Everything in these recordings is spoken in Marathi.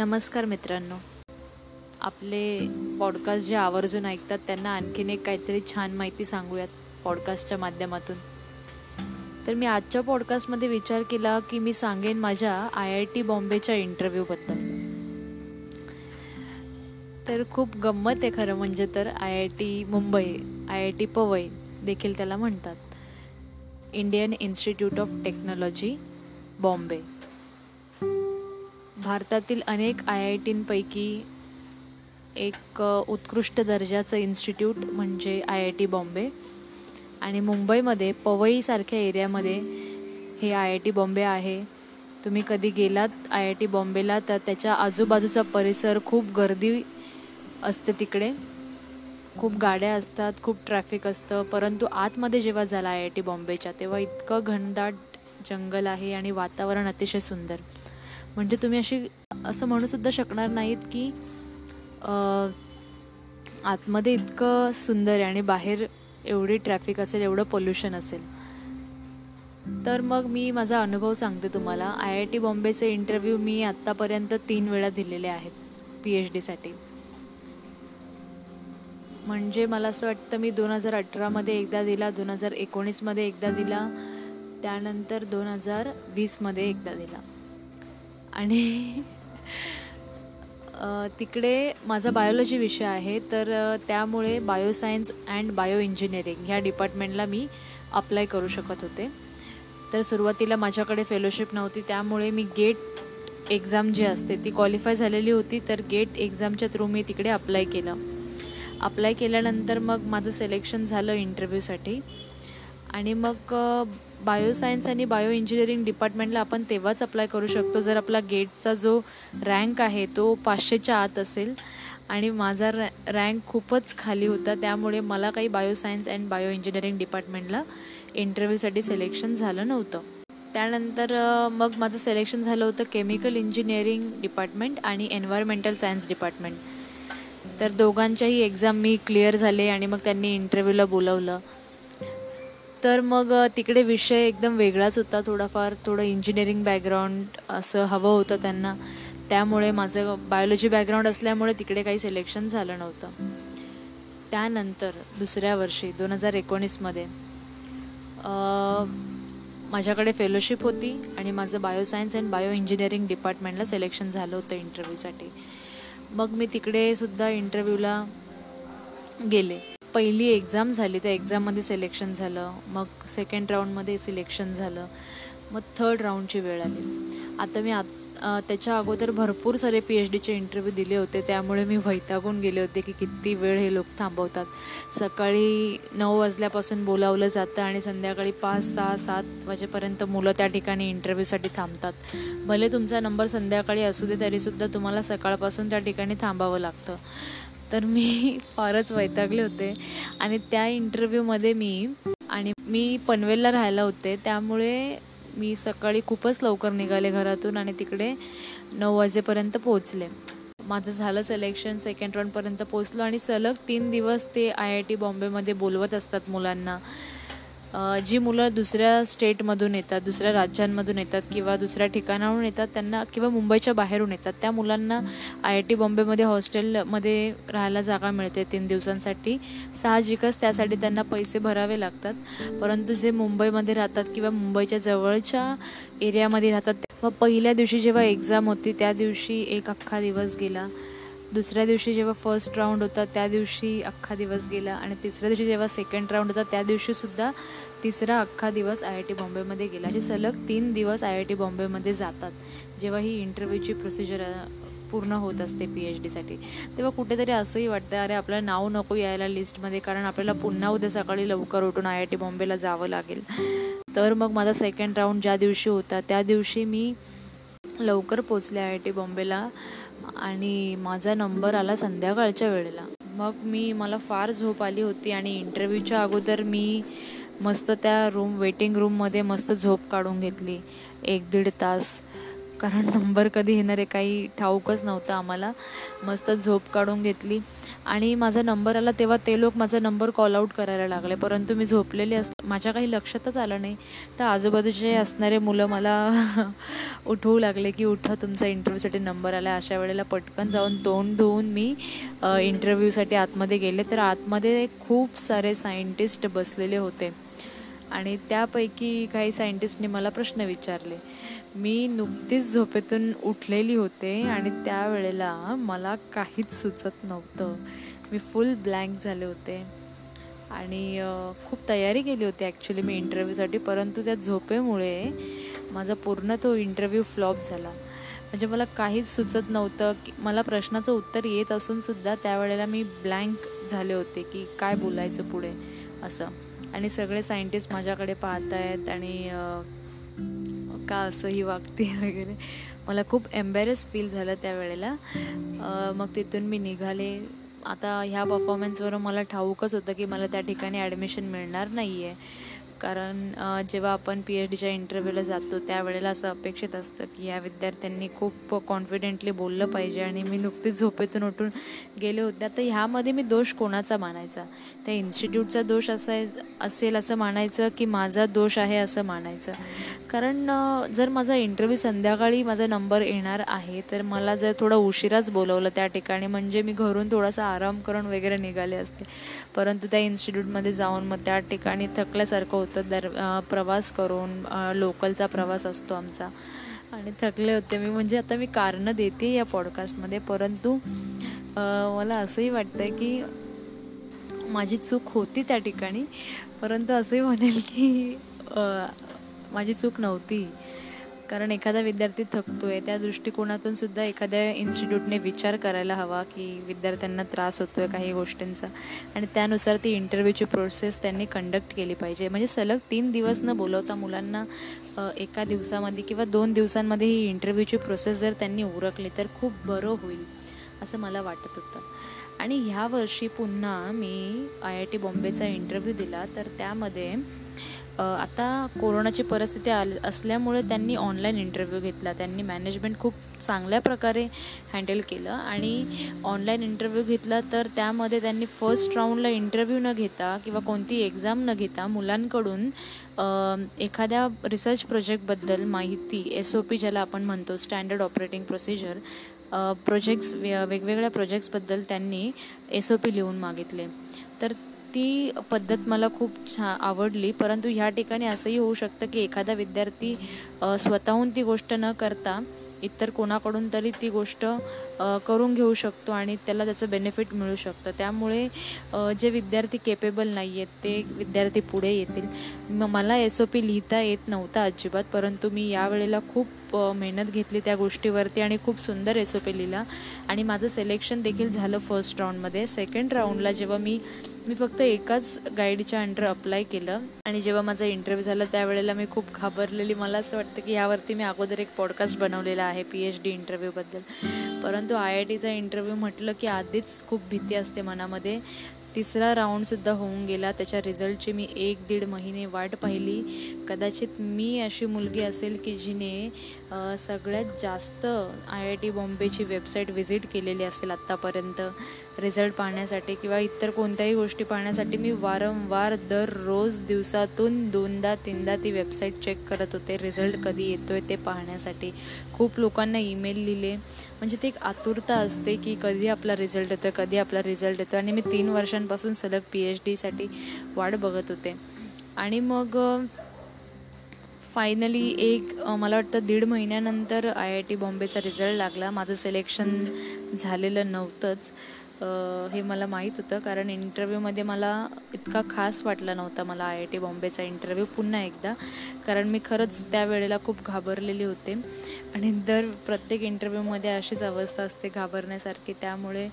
नमस्कार मित्रांनो. आपले पॉडकास्ट जे आवर्जून ऐकतात त्यांना आणखीन एक काहीतरी छान माहिती सांगूयात पॉडकास्टच्या माध्यमातून. तर मी आजच्या पॉडकास्टमध्ये विचार केला की मी सांगेन माझ्या आय आय टी बॉम्बेच्या इंटरव्ह्यूबद्दल तर खूप गंमत आहे खरं म्हणजे तर I I T Mumbai I I T Powai देखील त्याला म्हणतात. Indian Institute of Technology Bombay. भारतातील अनेक आय आय टींपैकी एक उत्कृष्ट दर्जाचं इन्स्टिट्यूट म्हणजे आय आय टी बॉम्बे. आणि मुंबईमध्ये पवईसारख्या एरियामध्ये हे आय आय टी बॉम्बे आहे. तुम्ही कधी गेलात आय आय टी बॉम्बेला तर त्याच्या आजूबाजूचा परिसर खूप गर्दी असते तिकडे. खूप गाड्या असतात खूप ट्रॅफिक असतं. परंतु आतमध्ये जेव्हा झाला आय आय टी बॉम्बेच्या तेव्हा इतकं घनदाट जंगल आहे आणि वातावरण अतिशय सुंदर. म्हणजे तुम्ही अशी असं म्हणूसुद्धा शकणार नाहीत की आतमध्ये इतकं सुंदर आहे आणि बाहेर एवढी ट्रॅफिक असेल एवढं पोल्युशन असेल. तर मग मी माझा अनुभव सांगते तुम्हाला. आय आय टी बॉम्बेचे इंटरव्ह्यू मी आत्तापर्यंत तीन वेळा दिलेले आहेत पी एच डीसाठी म्हणजे मला असं वाटतं मी दोन हजार अठरामध्ये एकदा दिला दोन हजार एकोणीसमध्ये एकदा दिला त्यानंतर दोन हजार वीसमध्ये एकदा दिला. आणि तिकडे माझा बायोलॉजी विषय आहे तर त्यामुळे बायोसायन्स अँड बायो इंजिनिअरिंग ह्या डिपार्टमेंटला मी अप्लाय करू शकत होते. तर सुरुवातीला माझ्याकडे फेलोशिप नव्हती त्यामुळे मी गेट एक्झाम जी असते ती क्वालिफाय झालेली होती तर गेट एक्झामच्या थ्रू मी तिकडे अप्लाय केलं. अप्लाय केल्यानंतर मग माझं सिलेक्शन झालं इंटरव्ह्यूसाठी आणि मग बायोसायन्स आणि बायो इंजिनिअरिंग डिपार्टमेंटला आपण तेव्हाच अप्लाय करू शकतो जर आपला गेटचा जो रँक आहे तो पाचशेच्या आत असेल. आणि माझा रॅ रँक खूपच खाली होता त्यामुळे मला काही बायोसायन्स अँड बायो इंजिनिअरिंग डिपार्टमेंटला इंटरव्ह्यूसाठी सिलेक्शन झालं नव्हतं. त्यानंतर मग माझं सिलेक्शन झालं होतं केमिकल इंजिनिअरिंग डिपार्टमेंट आणि एन्व्हायरमेंटल सायन्स डिपार्टमेंट तर दोघांच्याही एक्झाम मी क्लिअर झाले आणि मग त्यांनी इंटरव्ह्यूला बोलवलं. तर मग तिकडे विषय एकदम वेगळाच होता थोडाफार. थोडं इंजिनिअरिंग बॅकग्राऊंड असं हवं होतं त्यांना. त्यामुळे माझं बायोलॉजी बॅकग्राऊंड असल्यामुळे तिकडे काही सिलेक्शन झालं नव्हतं. त्यानंतर दुसऱ्या वर्षी दोन हजार एकोणीसमध्ये माझ्याकडे फेलोशिप होती आणि माझं बायोसायन्स अँड बायो इंजिनिअरिंग डिपार्टमेंटला सिलेक्शन झालं होतं इंटरव्ह्यूसाठी मग मी तिकडे सुद्धा इंटरव्ह्यूला गेले. पहिली एक्झाम झाली त्या एक्झाममध्ये सिलेक्शन झालं मग सेकंड राऊंडमध्ये सिलेक्शन झालं मग थर्ड राऊंडची वेळ आली. आता मी आत त्याच्या अगोदर भरपूर सारे पी एच डीचे इंटरव्ह्यू दिले होते त्यामुळे मी वैतागून गेले होते की किती वेळ हे लोक थांबवतात. सकाळी नऊ वाजल्यापासून बोलावलं जातं आणि संध्याकाळी पाच सहा सात वाजेपर्यंत मुलं त्या ठिकाणी इंटरव्ह्यूसाठी थांबतात. भले तुमचा नंबर संध्याकाळी असू दे तरीसुद्धा तुम्हाला सकाळपासून त्या ठिकाणी थांबावं लागतं. तर मी फारच वैतागले होते. आणि त्या इंटरव्ह्यूमध्ये मी आणि मी पनवेलला राहायला होते. त्यामुळे मी सकाळी खूपच लवकर निघाले घरातून आणि तिकडे नऊ वाजेपर्यंत पोहोचले. माझं झालं सिलेक्शन सेकंड राऊंडपर्यंत पोचलो आणि सलग तीन दिवस ते आय आय टी बॉम्बेमध्ये बोलवत असतात मुलांना. जी मुलं दुसऱ्या स्टेटमधून येतात दुसऱ्या राज्यांमधून येतात किंवा दुसऱ्या ठिकाणाहून येतात त्यांना किंवा मुंबईच्या बाहेरून येतात त्या मुलांना आय आय टी बॉम्बेमध्ये हॉस्टेलमध्ये राहायला जागा मिळते तीन दिवसांसाठी. साहजिकच त्यासाठी त्यांना पैसे भरावे लागतात. परंतु जे मुंबईमध्ये राहतात किंवा मुंबईच्या जवळच्या एरियामध्ये राहतात मग पहिल्या दिवशी जेव्हा एक्झाम होती त्या दिवशी एक अख्खा दिवस गेला. दुसऱ्या दिवशी जेव्हा फर्स्ट राऊंड होता त्या दिवशी अख्खा दिवस गेला आणि तिसऱ्या दिवशी जेव्हा सेकंड राऊंड होता त्या दिवशीसुद्धा तिसरा अख्खा दिवस आय आय टी बॉम्बेमध्ये गेला. असे सलग तीन दिवस आय आय टी बॉम्बेमध्ये जातात. जेव्हा ही इंटरव्ह्यूची प्रोसिजर पूर्ण होत असते पी एच डीसाठी तेव्हा कुठेतरी असंही वाटतं अरे आपलं नाव नको यायला लिस्टमध्ये कारण आपल्याला पुन्हा उद्या सकाळी लवकर उठून आय आय टी बॉम्बेला जावं लागेल. तर मग माझा सेकंड राऊंड ज्या दिवशी होता त्या दिवशी मी लवकर पोचले आय आय टी बॉम्बेला आणि माझा नंबर आला संध्याकाळच्या वेळेला. मग मी मला फार झोप आली होती आणि इंटरव्ह्यूच्या अगोदर मी मस्त त्या रूम वेटिंग रूममध्ये मस्त झोप काढून घेतली. एक दीड तास. कारण नंबर कधी येणार आहे काही ठाऊकच नव्हतं आम्हाला. मस्त झोप काढून घेतली. आणि माझा नंबर आला तेव्हा ते लोक माझा नंबर कॉल आऊट करायला लागले. परंतु मी झोपलेली अस माझ्या काही लक्षातच आलं नाही. तर आजूबाजूचे असणारे मुलं मला उठवू लागले की उठा तुमचा इंटरव्ह्यूसाठी नंबर आला. अशा वेळेला पटकन जाऊन तोंड धुवून मी इंटरव्ह्यूसाठी आतमध्ये गेले. तर आतमध्ये खूप सारे सायंटिस्ट बसलेले होते. आणि त्यापैकी काही सायंटिस्टने मला प्रश्न विचारले. मी नुकतीच झोपेतून उठलेली होते आणि त्यावेळेला मला काहीच सुचत नव्हतं. मी फुल ब्लँक झाले होते. आणि खूप तयारी केली होती ॲक्च्युली मी इंटरव्ह्यूसाठी परंतु त्या झोपेमुळे माझा पूर्ण तो इंटरव्ह्यू फ्लॉप झाला. म्हणजे मला काहीच सुचत नव्हतं की मला प्रश्नाचं उत्तर येत असूनसुद्धा त्यावेळेला मी ब्लँक झाले होते की काय बोलायचं पुढे असं. आणि सगळे सायंटिस्ट माझ्याकडे पाहत आहेत आणि का असंही वागते वगैरे. मला खूप एम्बॅरेस फील झालं त्यावेळेला मग तिथून मी निघाले. आता ह्या परफॉर्मन्सवरून मला ठाऊकच होतं की मला त्या ठिकाणी ॲडमिशन मिळणार नाही आहे कारण जेव्हा आपण पी एच डीच्या इंटरव्ह्यूला जातो त्यावेळेला असं अपेक्षित असतं की या विद्यार्थ्यांनी खूप कॉन्फिडेंटली बोललं पाहिजे आणि मी नुकतीच झोपेतून उठून गेले होते. आता ह्यामध्ये मी दोष कोणाचा मानायचा? त्या इन्स्टिट्यूटचा दोष असाय असेल असं मानायचं की माझा दोष आहे असं मानायचं? कारण जर माझा इंटरव्ह्यू संध्याकाळी माझा नंबर येणार आहे तर मला जर थोडं उशिराच बोलवलं त्या ठिकाणी म्हणजे मी घरून थोडासा आराम करून वगैरे निघाले असते. परंतु त्या इन्स्टिट्यूटमध्ये जाऊन मग त्या ठिकाणी थकल्यासारखं होतं. दर प्रवास करून लोकलचा प्रवास असतो आमचा. आणि थकले होते मी म्हणजे आता मी कारणं देते या पॉडकास्टमध्ये परंतु मला असंही वाटतं आहे की माझी चूक होती त्या ठिकाणी. परंतु असंही म्हणेल की माझी चूक नव्हती. कारण एखादा विद्यार्थी थकतो आहे त्या दृष्टिकोनातून सुद्धा एखाद्या इन्स्टिट्यूटने विचार करायला हवा की विद्यार्थ्यांना त्रास होतो आहे काही गोष्टींचा. आणि त्यानुसार ती इंटरव्ह्यूची प्रोसेस त्यांनी कंडक्ट केली पाहिजे. म्हणजे सलग तीन दिवस न बोलवता मुलांना एका दिवसामध्ये किंवा दोन दिवसांमध्ये ही इंटरव्ह्यूची प्रोसेस जर त्यांनी उरकली तर खूप बरं होईल असं मला वाटत होतं. आणि ह्या वर्षी पुन्हा मी आय आय टी बॉम्बेचा इंटरव्ह्यू दिला. तर त्यामध्ये आता कोरोनाची परिस्थिती आल असल्यामुळे त्यांनी ऑनलाईन इंटरव्ह्यू घेतला. त्यांनी मॅनेजमेंट खूप चांगल्या प्रकारे हँडल केलं आणि ऑनलाईन इंटरव्ह्यू घेतला तर त्यामध्ये त्यांनी फर्स्ट राऊंडला इंटरव्ह्यू न घेता किंवा कोणती एक्झाम न घेता मुलांकडून एखाद्या रिसर्च प्रोजेक्टबद्दल माहिती एस ओ पी ज्याला आपण म्हणतो स्टँडर्ड ऑपरेटिंग प्रोसिजर प्रोजेक्ट्स वेगवेगळ्या प्रोजेक्ट्सबद्दल त्यांनी एस ओ पी लिहून मागितले. तर ती पद्धत मला खूप छा आवडली. परंतु ह्या ठिकाणी असंही होऊ शकतं की एखादा विद्यार्थी स्वतःहून ती गोष्ट न करता इतर कोणाकडून तरी ती गोष्ट करून घेऊ शकतो आणि त्याला त्याचं बेनिफिट मिळू शकतं. त्यामुळे जे विद्यार्थी केपेबल नाही आहेत ते विद्यार्थी पुढे येतील. म मला एस ओ पी लिहिता येत नव्हता अजिबात परंतु मी यावेळेला खूप मेहनत घेतली त्या गोष्टीवरती आणि खूप सुंदर एस ओ पी लिहिला. आणि माझं सिलेक्शन देखील झालं फर्स्ट राऊंडमध्ये सेकंड राऊंडला जेव्हा मी मी फक्त एकाच गाईडच्या अंडर अप्लाय केलं. आणि जेव्हा माझा इंटरव्ह्यू झाला त्यावेळेला मी खूप घाबरलेली. मला असं वाटतं की यावरती मी अगोदर एक पॉडकास्ट बनवलेला आहे पी एच डी इंटरव्ह्यूबद्दल परंतु आय आय टीचा इंटरव्ह्यू म्हटलं की आधीच खूप भीती असते मनामध्ये. तिसरा राऊंडसुद्धा होऊन गेला. त्याच्या रिझल्टची मी एक दीड महिने वाट पाहिली. कदाचित मी अशी मुलगी असेल की जिने सगळ्यात जास्त आय आय टी बॉम्बेची वेबसाईट व्हिजिट केलेली असेल आत्तापर्यंत. रिझल्ट पाहण्यासाठी किंवा इतर कोणत्याही गोष्टी पाहण्यासाठी मी वारंवार दररोज दिवसातून दोनदा तीनदा ती वेबसाईट चेक करत होते. रिझल्ट कधी येतो आहे ते पाहण्यासाठी. खूप लोकांना ईमेल लिहिले. म्हणजे ते एक आतुरता असते की कधी आपला रिझल्ट येतो आहे कधी आपला रिझल्ट येतो आणि मी तीन वर्षांपासून सलग पी एच डीसाठी वाट बघत होते. आणि मग फायनली एक मला वाटतं दीड महिन्यानंतर आय आय टी बॉम्बेचा रिझल्ट लागला. माझं सिलेक्शन झालेलं नव्हतंच. हे मला माहीत होतं कारण इंटरव्ह्यूमध्ये मला इतका खास वाटला नव्हता मला आय आय टी बॉम्बेचा इंटरव्ह्यू पुन्हा एकदा. कारण मी खरंच त्यावेळेला खूप घाबरलेली होते. आणि दर प्रत्येक इंटरव्ह्यूमध्ये अशीच अवस्था असते घाबरण्यासारखी. त्यामुळे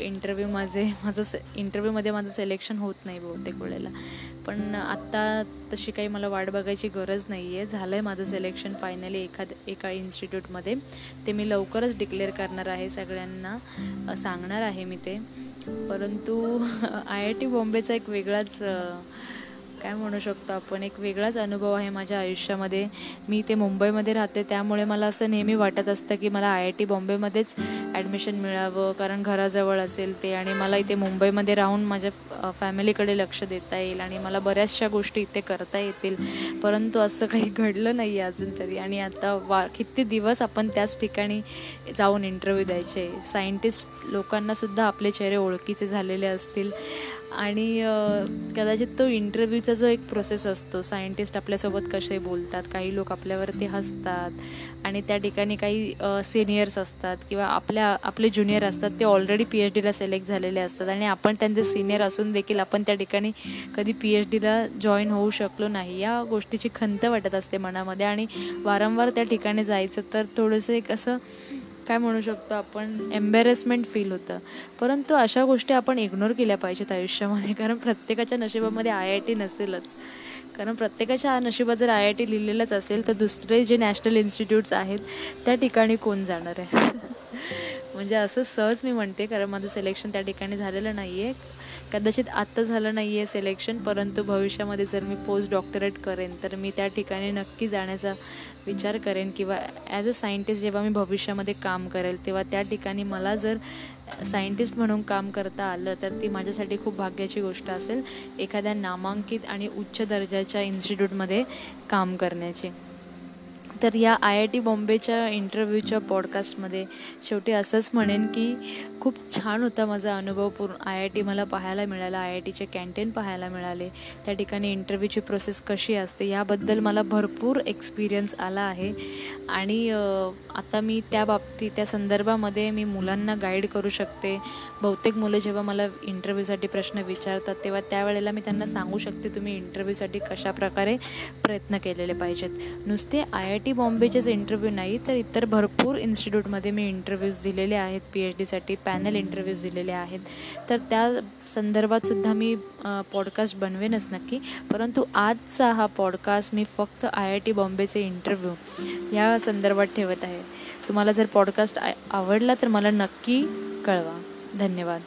इंटरव्ह्यू माझे माझं से इंटरव्ह्यूमध्ये माझं सिलेक्शन होत नाही बहुतेक वेळेला. पण आत्ता तशी काही मला वाट बघायची गरज नाही आहे झालं आहे माझं सिलेक्शन फायनली एखाद्या एका इन्स्टिट्यूटमध्ये ते मी लवकरच डिक्लेअर करणार आहे सगळ्यांना. सांगणार आहे मी ते. परंतु आय आय टी बॉम्बेचा एक वेगळाच काय म्हणू शकतो आपण? एक वेगळाच अनुभव आहे माझ्या आयुष्यामध्ये. मी ते मुंबईमध्ये राहते त्यामुळे मला असं नेहमी वाटत असतं की मला आय आय टी बॉम्बेमध्येच ॲडमिशन मिळावं कारण घराजवळ असेल ते. आणि मला इथे मुंबईमध्ये राहून माझ्या फॅमिलीकडे लक्ष देता येईल आणि मला बऱ्याचशा गोष्टी इथे करता येतील. परंतु असं काही घडलं नाही आहे अजून तरी. आणि आता वा किती दिवस आपण त्याच ठिकाणी जाऊन इंटरव्ह्यू द्यायचे? सायंटिस्ट लोकांनासुद्धा आपले चेहरे ओळखीचे झालेले असतील. आणि कदाचित तो इंटरव्ह्यूचा जो एक प्रोसेस असतो सायंटिस्ट आपल्यासोबत कसे बोलतात काही लोक आपल्यावरती हसतात आणि त्या ठिकाणी काही सिनियर्स असतात किंवा आपल्या आपले ज्युनियर असतात ते ऑलरेडी पी एच डीला सिलेक्ट झालेले असतात आणि आपण त्यांचे सिनियर असून देखील आपण त्या ठिकाणी कधी पी एच डीला जॉईन होऊ शकलो नाही. या गोष्टीची खंत वाटत असते मनामध्ये आणि वारंवार त्या ठिकाणी जायचं तर थोडंसं एक असं काय म्हणू शकतो आपण? एम्बॅरेसमेंट फील होतं. परंतु अशा गोष्टी आपण इग्नोर केल्या पाहिजेत आयुष्यामध्ये. कारण प्रत्येकाच्या नशिबामध्ये आय आय टी नसेलच. कारण प्रत्येकाच्या नशिबात जर आय आय टी लिहिलेलंच असेल तर दुसरे जे नॅशनल इन्स्टिट्यूट्स आहेत त्या ठिकाणी कोण जाणार आहे? म्हणजे असं सहज मी म्हणते कारण माझं सिलेक्शन त्या ठिकाणी झालेलं नाही आहे कदाचित आत्ता झालं नाही आहे सिलेक्शन परंतु भविष्यामध्ये जर मी पोस्ट डॉक्टरेट करेन तर मी त्या ठिकाणी नक्की जाण्याचा विचार करेन. किंवा ॲज अ सायंटिस्ट जेव्हा मी भविष्यामध्ये काम करेल तेव्हा त्या ठिकाणी मला जर सायंटिस्ट म्हणून काम करता आलं तर ती माझ्यासाठी खूप भाग्याची गोष्ट असेल एखाद्या नामांकित आणि उच्च दर्जाच्या इन्स्टिट्यूटमध्ये काम करण्याची. तर या आय आय टी बॉम्बेच्या इंटरव्ह्यूच्या पॉडकास्टमध्ये शेवटी असंच म्हणेन की खूप छान होता माझा अनुभव पूर्ण. आय आय टी मला पाहायला मिळाला आय आय टीचे कॅन्टीन पाहायला मिळाले त्या ठिकाणी इंटरव्ह्यूची प्रोसेस कशी असते याबद्दल मला भरपूर एक्सपिरियन्स आला आहे. आणि आता मी त्या बाबतीत त्या संदर्भामध्ये मी मुलांना गाईड करू शकते. बहुतेक मुलं जेव्हा मला इंटरव्ह्यूसाठी प्रश्न विचारतात तेव्हा त्यावेळेला मी त्यांना सांगू शकते तुम्ही इंटरव्ह्यूसाठी कशाप्रकारे प्रयत्न केलेले पाहिजेत. नुसते आय आय टी टी बॉम्बेचेच इंटरव्ह्यू नाही तर इतर भरपूर इन्स्टिट्यूटमध्ये मी इंटरव्ह्यूज दिलेले आहेत पी एच डीसाठी पॅनल इंटरव्ह्यूज दिलेले आहेत. तर त्या संदर्भातसुद्धा मी पॉडकास्ट बनवेनच नक्की. परंतु आजचा हा पॉडकास्ट मी फक्त आय आय टी बॉम्बेचे इंटरव्ह्यू या संदर्भात ठेवत आहे. तुम्हाला जर पॉडकास्ट आवडला तर मला नक्की कळवा. धन्यवाद.